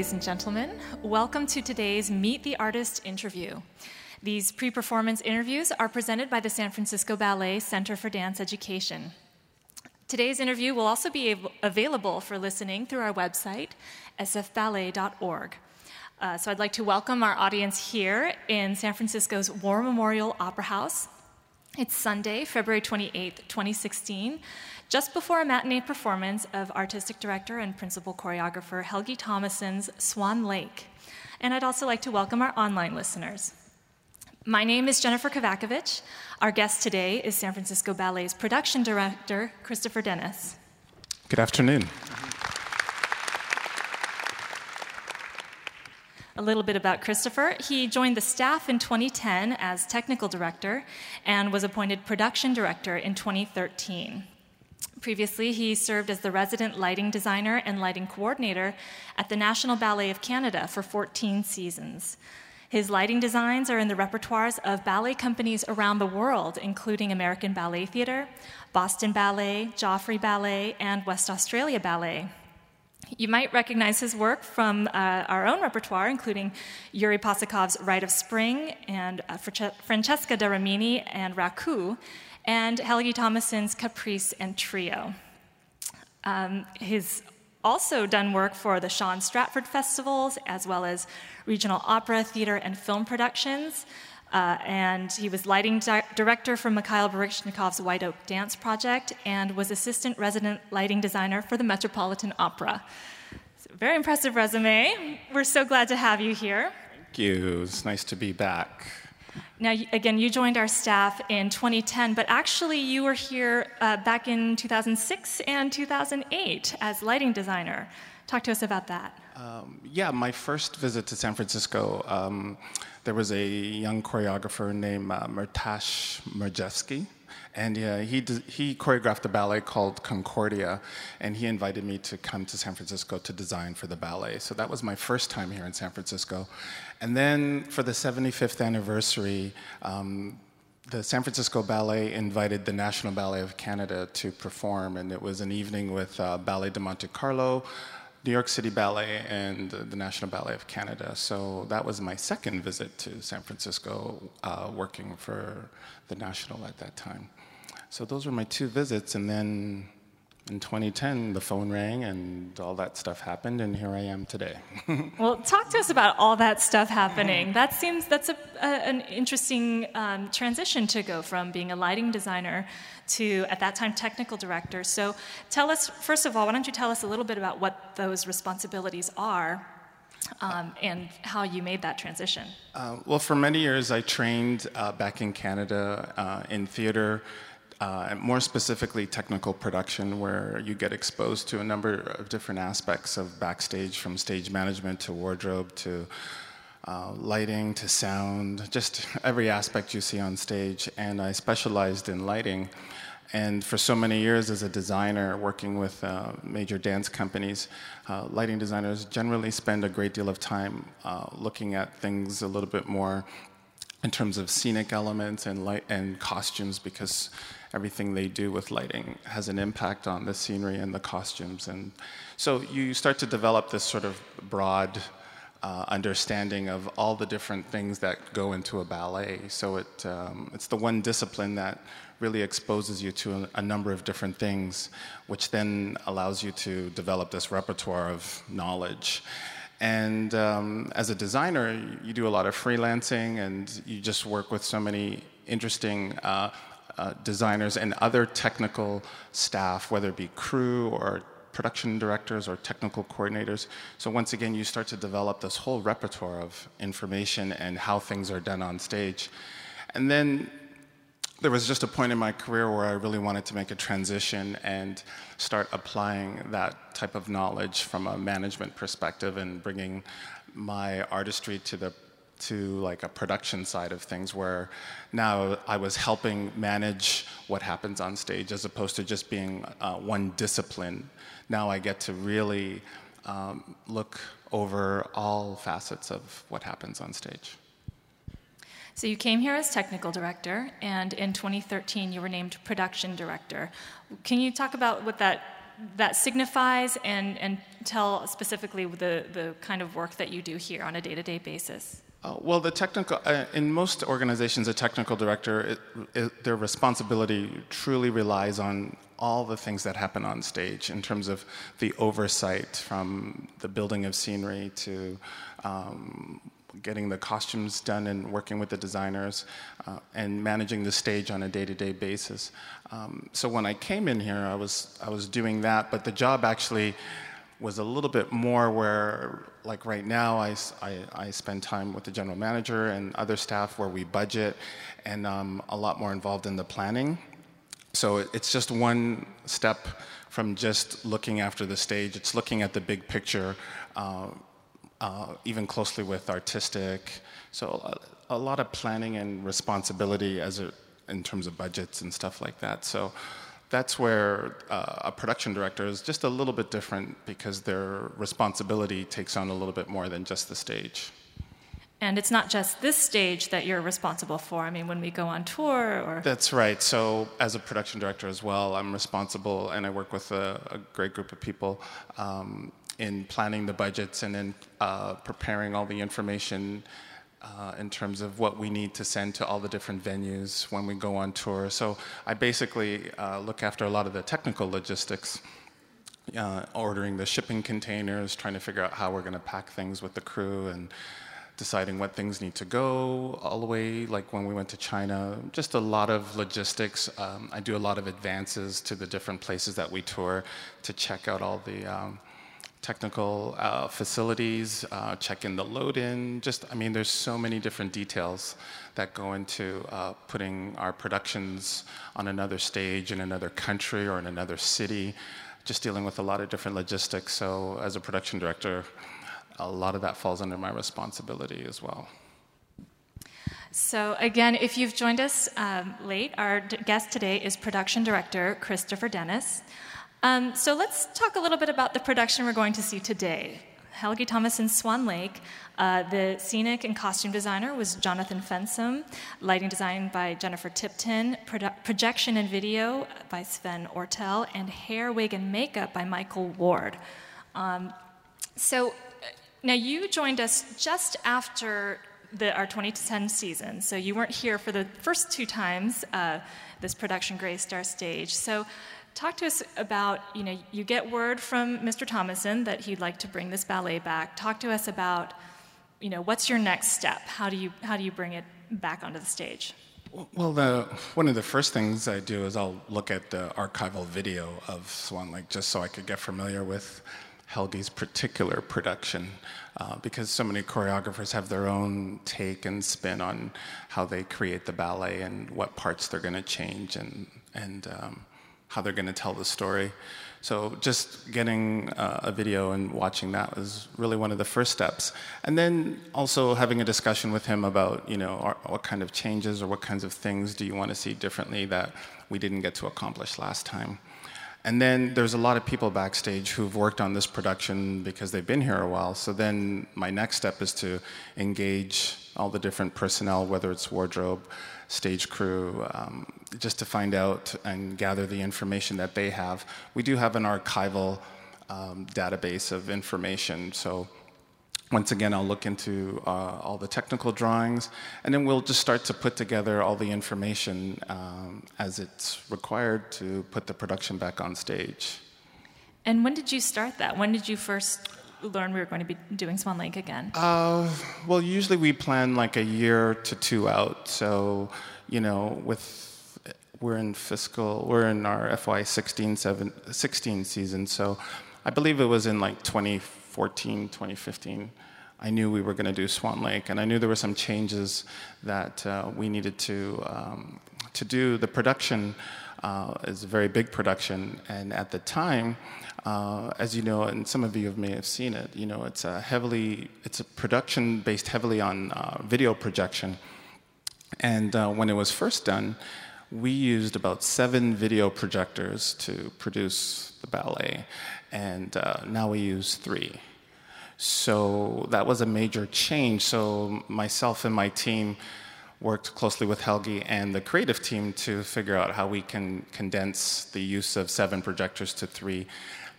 ladies and gentlemen. Welcome to today's Meet the Artist interview. These pre performance interviews are presented by the San Francisco Ballet Center for Dance Education. Today's interview will also be available for listening through our website, sfballet.org. Uh, so I'd like to welcome our audience here in San Francisco's War Memorial Opera House. It's Sunday, February 28th, 2016, just before a matinee performance of artistic director and principal choreographer Helgi Tomasson's Swan Lake. And I'd also like to welcome our online listeners. My name is Jennifer Kavakovich. Our guest today is San Francisco Ballet's production director, Christopher Dennis. Good afternoon. A little bit about Christopher. He joined the staff in 2010 as technical director and was appointed production director in 2013. Previously, he served as the resident lighting designer and lighting coordinator at the National Ballet of Canada for 14 seasons. His lighting designs are in the repertoires of ballet companies around the world, including American Ballet Theatre, Boston Ballet, Joffrey Ballet, and West Australia Ballet. You might recognize his work from uh, our own repertoire, including Yuri Possokhov's Rite of Spring and uh, Francesca da Rimini and Raku, and Helgi Tomasson's Caprice and Trio. Um, he's also done work for the Shaw and Stratford Festivals, as well as regional opera, theater, and film productions. Uh, and he was lighting di- director for Mikhail Baryshnikov's White Oak Dance Project and was assistant resident lighting designer for the Metropolitan Opera. So very impressive resume. We're so glad to have you here. Thank you. It's nice to be back. Now, again, you joined our staff in 2010, but actually you were here uh, back in 2006 and 2008 as lighting designer. Talk to us about that. Um, yeah, my first visit to San Francisco, um, there was a young choreographer named uh, Matjash Mrozewski, and he, he choreographed a ballet called Concordia, and he invited me to come to San Francisco to design for the ballet. So that was my first time here in San Francisco. And then for the 75th anniversary, um, the San Francisco Ballet invited the National Ballet of Canada to perform, and it was an evening with uh, Ballet de Monte Carlo, New York City Ballet, and the National Ballet of Canada. So that was my second visit to San Francisco, uh, working for the National at that time. So those were my two visits, and then in 2010, the phone rang and all that stuff happened, and here I am today. well, talk to us about all that stuff happening. That seems that's a, a, an interesting um, transition to go from being a lighting designer to, at that time, technical director. So, tell us first of all, why don't you tell us a little bit about what those responsibilities are um, and how you made that transition. Uh, well, for many years, I trained uh, back in Canada uh, in theater uh, more specifically technical production, where you get exposed to a number of different aspects of backstage, from stage management to wardrobe to uh, lighting to sound, just every aspect you see on stage. And I specialized in lighting. And for so many years as a designer working with uh, major dance companies, uh, lighting designers generally spend a great deal of time uh, looking at things a little bit more in terms of scenic elements and light and costumes because everything they do with lighting has an impact on the scenery and the costumes. And so you start to develop this sort of broad uh, understanding of all the different things that go into a ballet. So it, um, it's the one discipline that really exposes you to a, a, number of different things, which then allows you to develop this repertoire of knowledge. And um, as a designer, you do a lot of freelancing and you just work with so many interesting uh, uh, designers and other technical staff, whether it be crew or production directors or technical coordinators. So once again, you start to develop this whole repertoire of information and how things are done on stage. And then there was just a point in my career where I really wanted to make a transition and start applying that type of knowledge from a management perspective and bringing my artistry to the to like a production side of things where now I was helping manage what happens on stage as opposed to just being uh, one discipline. Now I get to really um, look over all facets of what happens on stage. So you came here as technical director, and in 2013 you were named production director. Can you talk about what that that signifies and, and tell specifically the, the kind of work that you do here on a day to day basis? Uh, well, the technical, uh, in most organizations, a technical director, it, it, their responsibility truly relies on all the things that happen on stage in terms of the oversight from the building of scenery to um, getting the costumes done and working with the designers uh, and managing the stage on a day-to-day basis. Um, so when I came in here, I was I was doing that, but the job actually was a little bit more where, like right now, I, I, I spend time with the general manager and other staff where we budget, and um, a lot more involved in the planning. So it's just one step from just looking after the stage. It's looking at the big picture. Uh, uh, even closely with artistic. So a, a, lot of planning and responsibility as a, in terms of budgets and stuff like that. So that's where uh, a production director is just a little bit different because their responsibility takes on a little bit more than just the stage. And it's not just this stage that you're responsible for. I mean, when we go on tour or. That's right. So, as a production director as well, I'm responsible and I work with a, a great group of people um, in planning the budgets and in uh, preparing all the information uh, in terms of what we need to send to all the different venues when we go on tour. So I basically uh, look after a lot of the technical logistics. Uh, ordering the shipping containers, trying to figure out how we're going to pack things with the crew, and deciding what things need to go all the way, like when we went to China, just a lot of logistics. Um, I do a lot of advances to the different places that we tour to check out all the um, technical uh, facilities, uh, check in the load in. Just, I mean, there's so many different details that go into uh, putting our productions on another stage in another country or in another city, just dealing with a lot of different logistics. So, as a production director, a lot of that falls under my responsibility as well. So, again, if you've joined us um, late, our guest today is production director Christopher Dennis. Um, so let's talk a little bit about the production we're going to see today. Helgi Tomasson's Swan Lake. Uh, the scenic and costume designer was Jonathan Fensom. Lighting design by Jennifer Tipton. Projection and video by Sven Ortel. And hair, wig, and makeup by Michael Ward. Um, so now you joined us just after the, our 2010 season. So you weren't here for the first two times uh, this production graced our stage. So Talk to us about, you know, you get word from Mr. Tomasson that he'd like to bring this ballet back. Talk to us about, you know, what's your next step? How do you, how do you bring it back onto the stage? Well, the, one of the first things I do is I'll look at the archival video of Swan Lake just so I could get familiar with Helgi's particular production, uh, because so many choreographers have their own take and spin on how they create the ballet and what parts they're going to change and and um, how they're going to tell the story. So just getting uh, a video and watching that was really one of the first steps. And then also having a discussion with him about, you know, what kind of changes or what kinds of things do you want to see differently that we didn't get to accomplish last time. And then there's a lot of people backstage who've worked on this production because they've been here a while. So then my next step is to engage all the different personnel, whether it's wardrobe, stage crew, um, just to find out and gather the information that they have. We do have an archival um, database of information, so once again, I'll look into uh, all the technical drawings, and then we'll just start to put together all the information um, as it's required to put the production back on stage. And when did you start that? When did you first learn we were going to be doing Swan Lake again? Uh, well, usually we plan like a year to two out. So, you know, with we're in fiscal, we're in our FY 16, 16 season. So, I believe it was in like 2014, 2015. I knew we were going to do Swan Lake, and I knew there were some changes that uh, we needed to um, to do. The production uh, is a very big production, and at the time, uh, as you know, and some of you may have seen it, you know, it's a heavily, it's a production based heavily on uh, video projection. And uh, when it was first done, we used about seven video projectors to produce the ballet, and uh, now we use three. So that was a major change. So myself and my team worked closely with Helgi and the creative team to figure out how we can condense the use of seven projectors to three.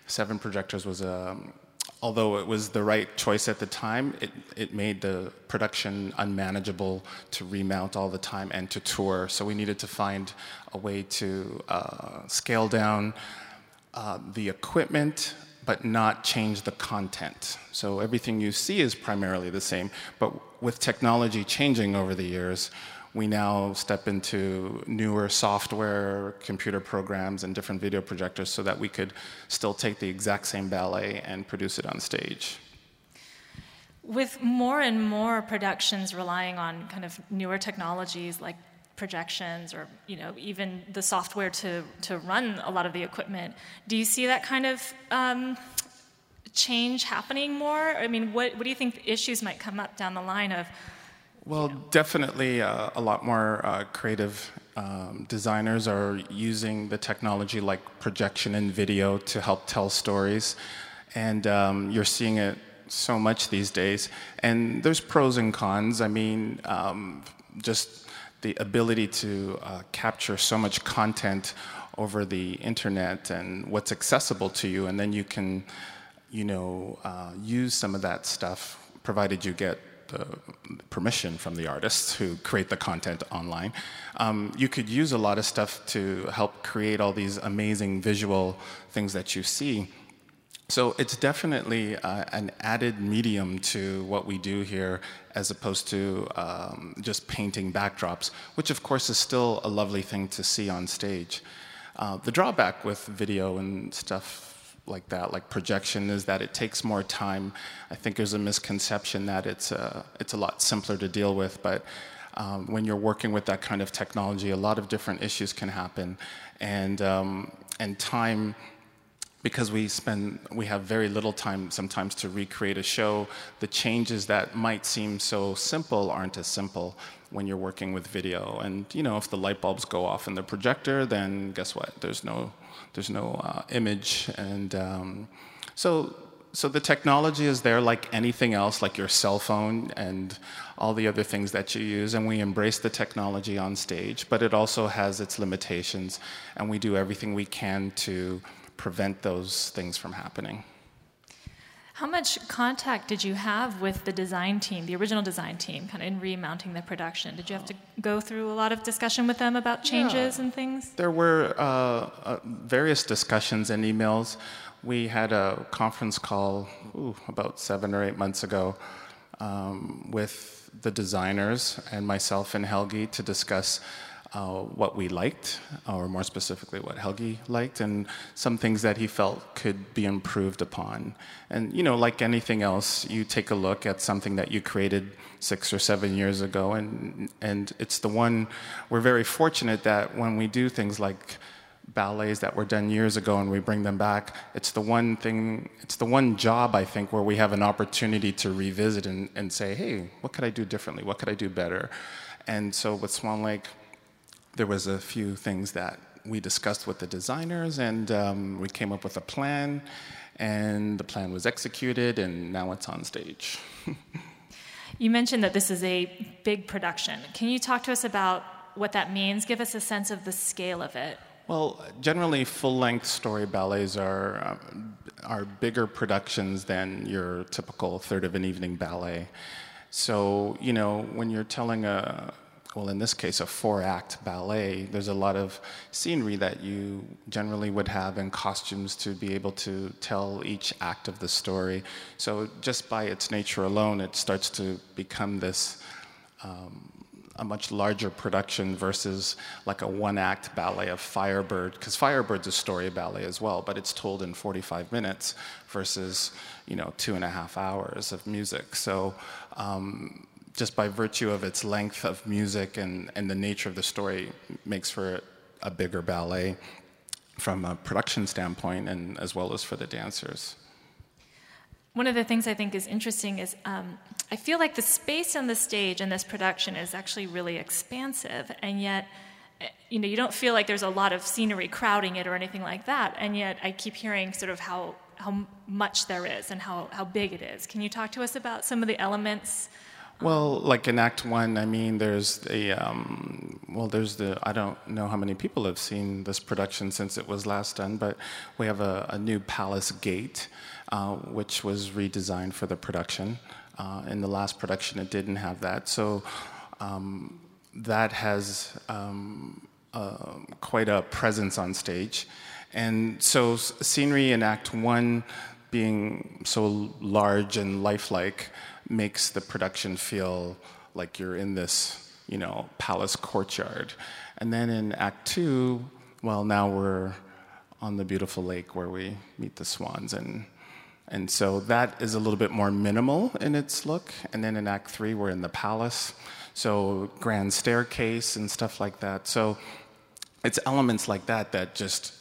Seven projectors was a, although it was the right choice at the time, it, it made the production unmanageable to remount all the time and to tour. So we needed to find a way to uh, scale down uh, the equipment, but not change the content. So everything you see is primarily the same, but with technology changing over the years, we now step into newer software, computer programs, and different video projectors so that we could still take the exact same ballet and produce it on stage. With more and more productions relying on kind of newer technologies like projections or you know even the software to, to run a lot of the equipment, do you see that kind of um, change happening more? I mean, what, what do you think issues might come up down the line of? Well, you know? definitely uh, a lot more uh, creative um, designers are using the technology like projection and video to help tell stories. And um, you're seeing it so much these days. And there's pros and cons. I mean, um, just the ability to uh, capture so much content over the internet and what's accessible to you, and then you can you know, uh, use some of that stuff, provided you get the permission from the artists who create the content online. Um, you could use a lot of stuff to help create all these amazing visual things that you see. So it's definitely uh, an added medium to what we do here as opposed to um, just painting backdrops, which of course is still a lovely thing to see on stage. Uh, the drawback with video and stuff like that, like projection, is that it takes more time. I think there's a misconception that it's a, uh, it's a lot simpler to deal with, but um, when you're working with that kind of technology, a lot of different issues can happen, and um, and time. Because we spend, we have very little time sometimes to recreate a show. The changes that might seem so simple aren't as simple when you're working with video. And you know, if the light bulbs go off in the projector, then guess what? There's no there's no uh, image, and um, so so the technology is there like anything else, like your cell phone and all the other things that you use, and we embrace the technology on stage. But it also has its limitations, and we do everything we can to prevent those things from happening. How much contact did you have with the design team, the original design team, kind of in remounting the production? Did you have to go through a lot of discussion with them about changes yeah. and things? There were uh, uh, various discussions and emails. We had a conference call ooh, about seven or eight months ago um, with the designers and myself and Helgi to discuss uh, what we liked, or more specifically, what Helgi liked, and some things that he felt could be improved upon. And, you know, like anything else, you take a look at something that you created six or seven years ago, and, and it's the one, we're very fortunate that when we do things like ballets that were done years ago and we bring them back, it's the one thing, it's the one job, I think, where we have an opportunity to revisit and, and say, hey, what could I do differently? What could I do better? And so with Swan Lake, there was a few things that we discussed with the designers, and um, we came up with a plan, and the plan was executed, and now it's on stage. you mentioned that this is a big production. Can you talk to us about what that means? Give us a sense of the scale of it. Well, generally, full-length story ballets are um, are bigger productions than your typical third of an evening ballet. So, you know, when you're telling a, well, in this case, a four act ballet, there's a lot of scenery that you generally would have in costumes to be able to tell each act of the story. So, just by its nature alone, it starts to become this. Um, a much larger production versus like a one act ballet of Firebird, because Firebird's a story ballet as well, but it's told in 45 minutes versus, you know, two and a half hours of music. So, um, just by virtue of its length of music and, and the nature of the story, makes for a bigger ballet from a production standpoint and as well as for the dancers. One of the things I think is interesting is um, I feel like the space on the stage in this production is actually really expansive, and yet eh, you know you don't feel like there's a lot of scenery crowding it or anything like that, and yet I keep hearing sort of how how much there is and how, how big it is. Can you talk to us about some of the elements Well, like in Act One, I mean, there's the um, well, there's the I don't know how many people have seen this production since it was last done, but we have a, a new palace gate, uh, which was redesigned for the production. Uh, in the last production, it didn't have that, so um, that has um, uh, quite a presence on stage. And so, scenery in Act One being so large and lifelike makes the production feel like you're in this, you know, palace courtyard. And then in Act Two, well, now we're on the beautiful lake where we meet the swans and and so that is a little bit more minimal in its look. And then in Act Three, we're in the palace, so grand staircase and stuff like that. So it's elements like that that just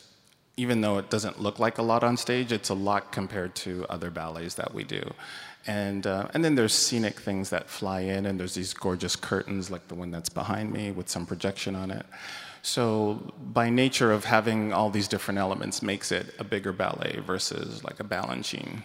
even though it doesn't look like a lot on stage, it's a lot compared to other ballets that we do. And, uh, and then there's scenic things that fly in, and there's these gorgeous curtains like the one that's behind me with some projection on it. So, by nature of having all these different elements, makes it a bigger ballet versus like a balanchine,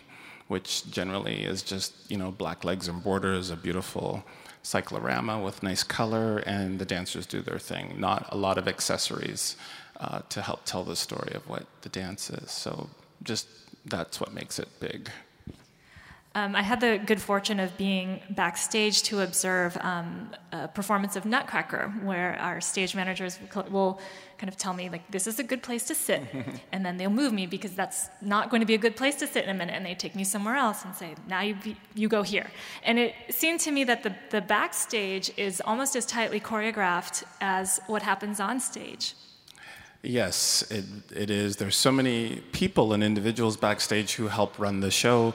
which generally is just you know black legs and borders, a beautiful cyclorama with nice color, and the dancers do their thing. Not a lot of accessories uh, to help tell the story of what the dance is. So just that's what makes it big. Um, I had the good fortune of being backstage to observe um, a performance of Nutcracker, where our stage managers will kind of tell me, like, this is a good place to sit. and then they'll move me because that's not going to be a good place to sit in a minute. And they take me somewhere else and say, now you, be, you go here. And it seemed to me that the, the backstage is almost as tightly choreographed as what happens on stage. Yes, it, it is. There's so many people and individuals backstage who help run the show,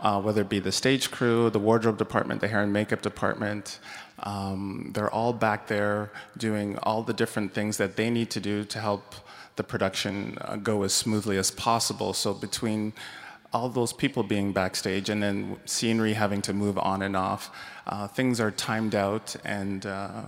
uh, whether it be the stage crew, the wardrobe department, the hair and makeup department. Um, they're all back there doing all the different things that they need to do to help the production uh, go as smoothly as possible. So between all those people being backstage and then scenery having to move on and off, uh, things are timed out and uh,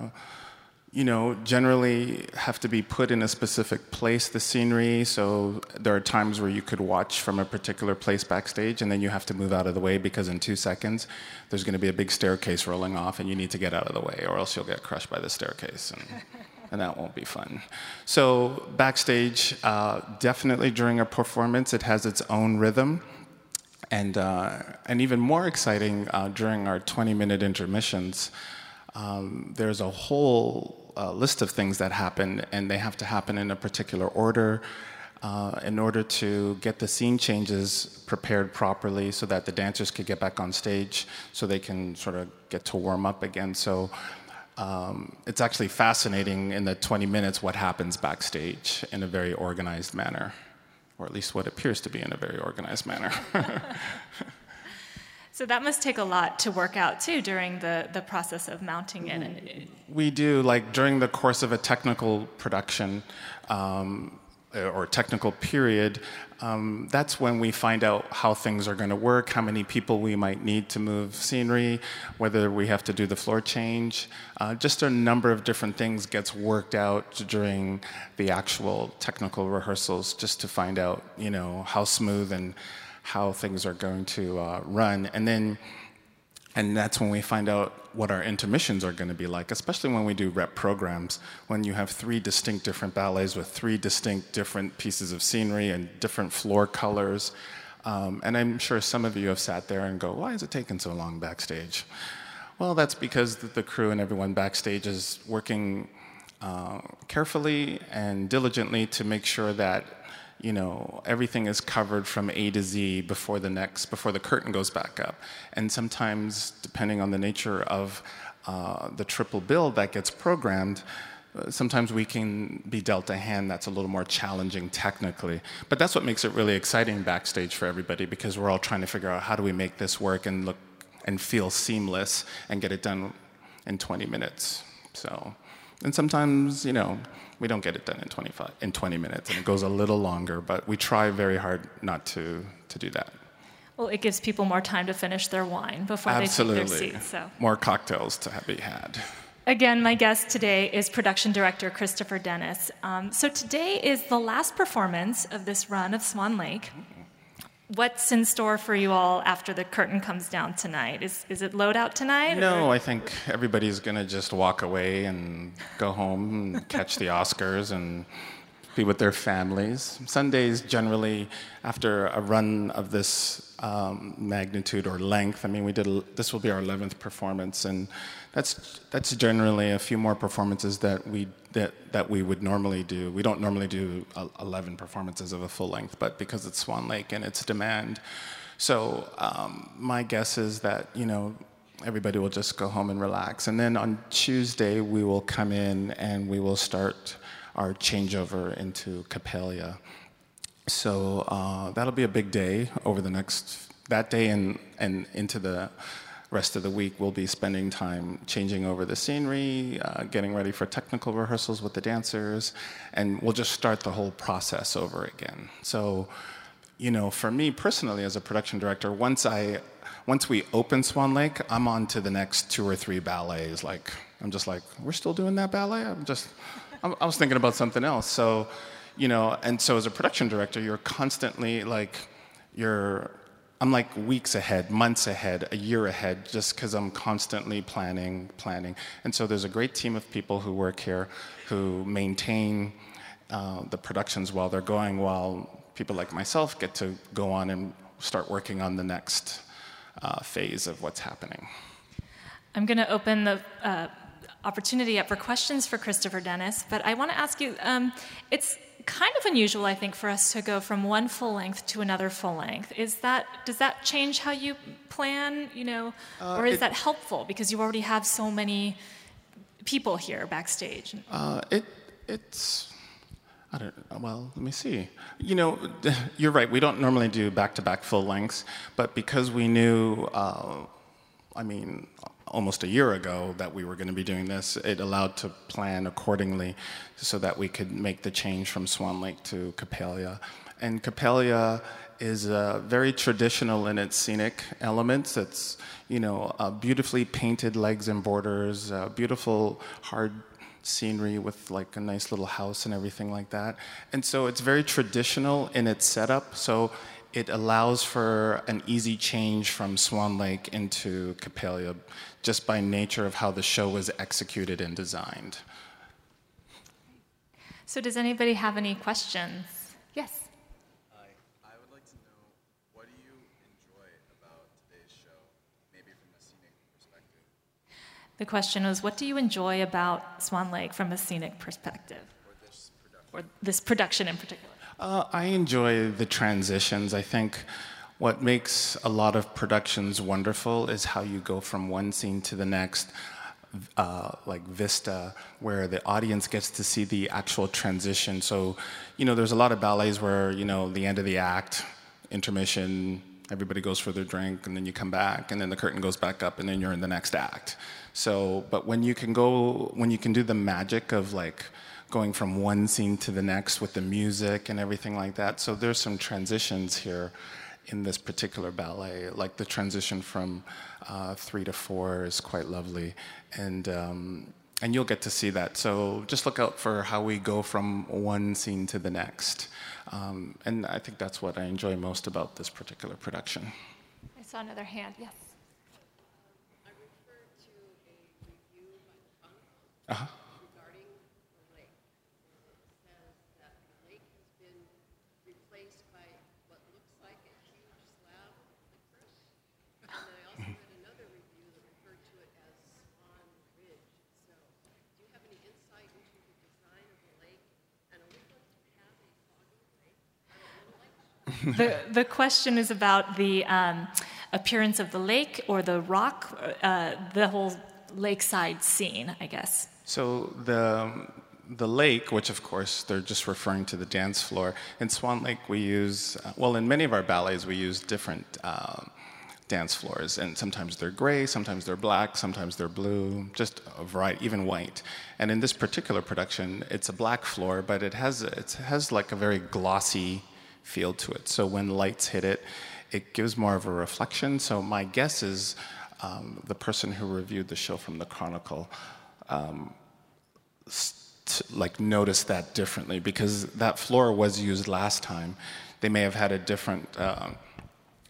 you know, generally have to be put in a specific place, the scenery. So there are times where you could watch from a particular place backstage, and then you have to move out of the way because in two seconds there's going to be a big staircase rolling off, and you need to get out of the way, or else you'll get crushed by the staircase. And, and that won't be fun. So, backstage, uh, definitely during a performance, it has its own rhythm. And, uh, and even more exciting, uh, during our 20 minute intermissions, um, there's a whole uh, list of things that happen, and they have to happen in a particular order. Uh, in order to get the scene changes prepared properly so that the dancers could get back on stage so they can sort of get to warm up again. So um, it's actually fascinating in the 20 minutes what happens backstage in a very organized manner, or at least what appears to be in a very organized manner. So that must take a lot to work out too during the, the process of mounting it. We do, like during the course of a technical production um, or technical period, um, that's when we find out how things are going to work, how many people we might need to move scenery, whether we have to do the floor change. Uh, just a number of different things gets worked out during the actual technical rehearsals just to find out, you know, how smooth and how things are going to uh, run. And then, and that's when we find out what our intermissions are going to be like, especially when we do rep programs, when you have three distinct different ballets with three distinct different pieces of scenery and different floor colors. Um, and I'm sure some of you have sat there and go, why is it taking so long backstage? Well, that's because the, crew and everyone backstage is working uh, carefully and diligently to make sure that you know, everything is covered from A to Z before the next, before the curtain goes back up. And sometimes, depending on the nature of uh, the triple bill that gets programmed, uh, sometimes we can be dealt a hand that's a little more challenging technically. But that's what makes it really exciting backstage for everybody because we're all trying to figure out how do we make this work and look and feel seamless and get it done in 20 minutes. So, and sometimes, you know, we don't get it done in 25 in 20 minutes and it goes a little longer but we try very hard not to to do that well it gives people more time to finish their wine before Absolutely. they take their seat so more cocktails to be had Again, my guest today is production director Christopher Dennis. Um, so today is the last performance of this run of Swan Lake. What's in store for you all after the curtain comes down tonight? Is, is it loadout tonight? No, or? I think everybody's going to just walk away and go home and catch the Oscars and be with their families. Sundays, generally, after a run of this um, magnitude or length, I mean, we did. This will be our 11th performance, and that's that's generally a few more performances that we that that we would normally do. We don't normally do 11 performances of a full length, but because it's Swan Lake and it's demand, so um, my guess is that you know everybody will just go home and relax. And then on Tuesday, we will come in and we will start our changeover into Coppelia. So uh, that'll be a big day over the next, that day and, and into the rest of the week, we'll be spending time changing over the scenery, uh, getting ready for technical rehearsals with the dancers, and we'll just start the whole process over again. So, you know, for me personally as a production director, once I once we open Swan Lake, I'm on to the next two or three ballets. Like, I'm just like, we're still doing that ballet? I'm just, I was thinking about something else. So, you know, and so as a production director, you're constantly like, you're, I'm like weeks ahead, months ahead, a year ahead, just because I'm constantly planning, planning. And so there's a great team of people who work here who maintain uh, the productions while they're going, while people like myself get to go on and start working on the next uh, phase of what's happening. I'm going to open the uh, opportunity up for questions for Christopher Dennis, but I want to ask you um, it's kind of unusual, I think, for us to go from one full length to another full length. Is that does that change how you plan, you know, uh, or is it, that helpful because you already have so many people here backstage? Uh, it it's I don't, well, let me see. You know, you're right. We don't normally do back-to-back full lengths, but because we knew, uh, I mean, almost a year ago that we were going to be doing this, it allowed to plan accordingly so that we could make the change from Swan Lake to Coppelia. And Coppelia is uh, very traditional in its scenic elements. It's, you know, uh, beautifully painted legs and borders, uh, beautiful hard scenery with like a nice little house and everything like that. And so it's very traditional in its setup. So it allows for an easy change from Swan Lake into Coppelia just by nature of how the show was executed and designed. So, does anybody have any questions? Yes. I would like to know what do you enjoy about today's show, maybe from a scenic perspective? The question was, what do you enjoy about Swan Lake from a scenic perspective? Or this production, or this production in particular? Uh, I enjoy the transitions. I think what makes a lot of productions wonderful is how you go from one scene to the next. Uh, like Vista, where the audience gets to see the actual transition. So, you know, there's a lot of ballets where, you know, the end of the act, intermission, everybody goes for their drink, and then you come back, and then the curtain goes back up, and then you're in the next act. So, but when you can go, when you can do the magic of like going from one scene to the next with the music and everything like that. So there's some transitions here in this particular ballet. Like the transition from uh, three to four is quite lovely, and um, and you'll get to see that. So just look out for how we go from one scene to the next, um, and I think that's what I enjoy most about this particular production. I saw another hand. Yes. Uh-huh. regarding the lake. It says that the lake has been replaced by what looks like a huge slab of licorice. And I also read another review that referred to it as Swan Ridge. So, do you have any insight into the design of the lake? And are we going to have a foggy lake? the, the question is about the um, appearance of the lake or the rock, uh, the whole lakeside scene, I guess. So the the lake, which of course they're just referring to the dance floor, in Swan Lake we use, uh, well, in many of our ballets we use different uh, dance floors, and sometimes they're gray, sometimes they're black, sometimes they're blue, just a variety, even white. And in this particular production, it's a black floor, but it has it has like a very glossy feel to it. So when lights hit it, it gives more of a reflection. So my guess is um, the person who reviewed the show from the Chronicle um, like noticed that differently because that floor was used last time. They may have had a different uh,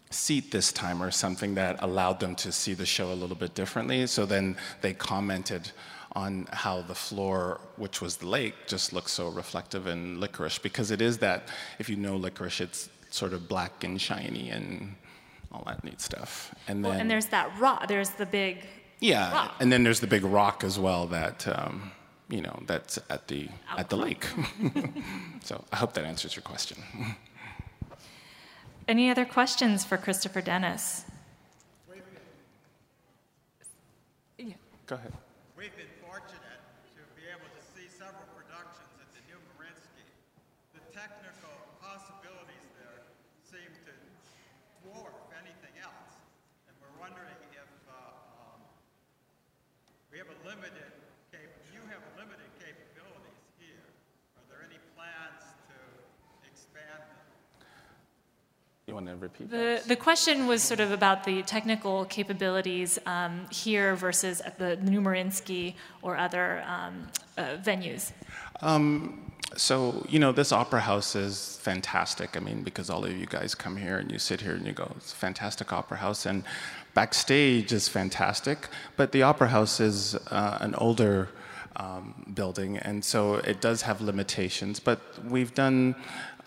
seat this time or something that allowed them to see the show a little bit differently. So then they commented on how the floor, which was the lake, just looks so reflective in licorice because it is that, if you know licorice, it's sort of black and shiny and all that neat stuff. And then. Well, and there's that rock, there's the big. Yeah, rock. and then there's the big rock as well that. Um, you know, that's at the at the lake. so I hope that answers your question. Any other questions for Christopher Dennis? Yeah. Go ahead. We've been fortunate to be able to see several productions at the New Mariinsky. The technical possibilities there seem to dwarf anything else. And we're wondering if uh, um, we have a limited You want to repeat the, that? The question was sort of about the technical capabilities um, here versus at the New Mariinsky or other um, uh, venues. Um, so, you know, this opera house is fantastic. I mean, because all of you guys come here and you sit here and you go, it's a fantastic opera house. And backstage is fantastic, but the opera house is uh, an older um, building, and so it does have limitations. But we've done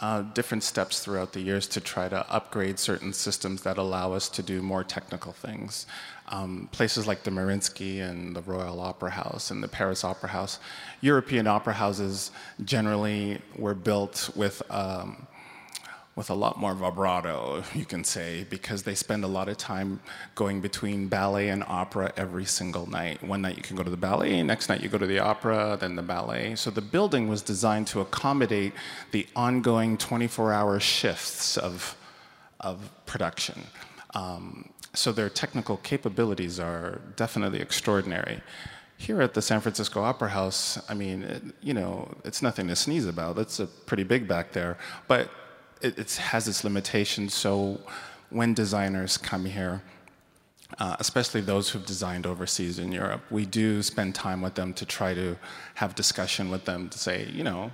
uh, different steps throughout the years to try to upgrade certain systems that allow us to do more technical things. Um, places like the Mariinsky and the Royal Opera House and the Paris Opera House, European opera houses generally were built with um, with a lot more vibrato, you can say, because they spend a lot of time going between ballet and opera every single night. One night you can go to the ballet, next night you go to the opera, then the ballet. So the building was designed to accommodate the ongoing 24 hour shifts of, of production. Um, so their technical capabilities are definitely extraordinary. Here at the San Francisco Opera House, I mean, it, you know, it's nothing to sneeze about. It's a pretty big back there. But it, it has its limitations. So when designers come here, uh, especially those who've designed overseas in Europe, we do spend time with them to try to have discussion with them to say, you know,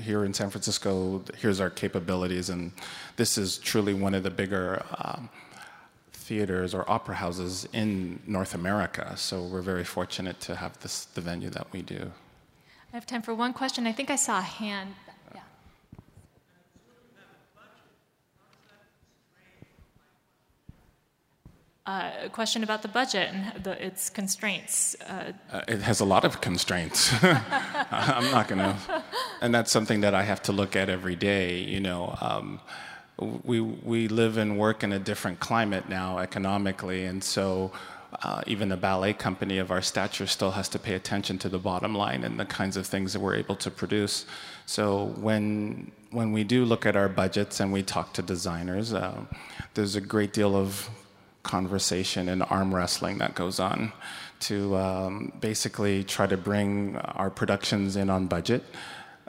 here in San Francisco, here's our capabilities, and this is truly one of the bigger um, theaters or opera houses in North America. So we're very fortunate to have this the venue that we do. I have time for one question. I think I saw a hand uh, a question about the budget and the, its constraints. Uh, uh, it has a lot of constraints. I'm not going to, and that's something that I have to look at every day. You know, um, we we live and work in a different climate now economically, and so. Uh, even a ballet company of our stature still has to pay attention to the bottom line and the kinds of things that we're able to produce. So when when we do look at our budgets and we talk to designers, uh, there's a great deal of conversation and arm wrestling that goes on to um, basically try to bring our productions in on budget.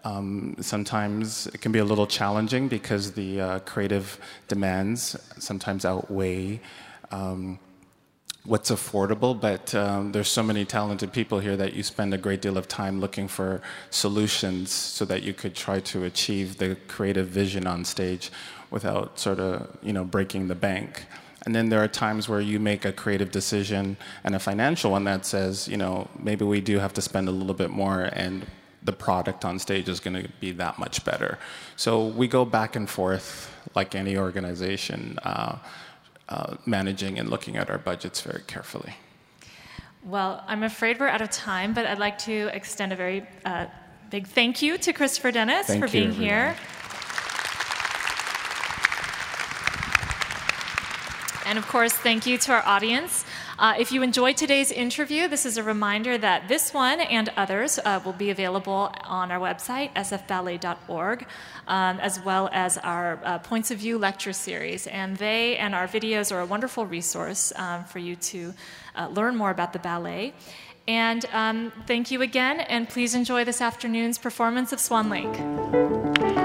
Um, sometimes it can be a little challenging because the uh, creative demands sometimes outweigh um, what's affordable, but um, there's so many talented people here that you spend a great deal of time looking for solutions so that you could try to achieve the creative vision on stage without sort of, you know, breaking the bank. And then there are times where you make a creative decision and a financial one that says, you know, maybe we do have to spend a little bit more and the product on stage is going to be that much better. So we go back and forth like any organization, uh, uh, managing and looking at our budgets very carefully. Well, I'm afraid we're out of time, but I'd like to extend a very uh, big thank you to Christopher Dennis thank for being here. And of course, thank you to our audience. Uh, if you enjoyed today's interview, this is a reminder that this one and others uh, will be available on our website, sfballet.org, um, as well as our uh, Points of View lecture series. And they and our videos are a wonderful resource um, for you to uh, learn more about the ballet. And um, thank you again, and please enjoy this afternoon's performance of Swan Lake.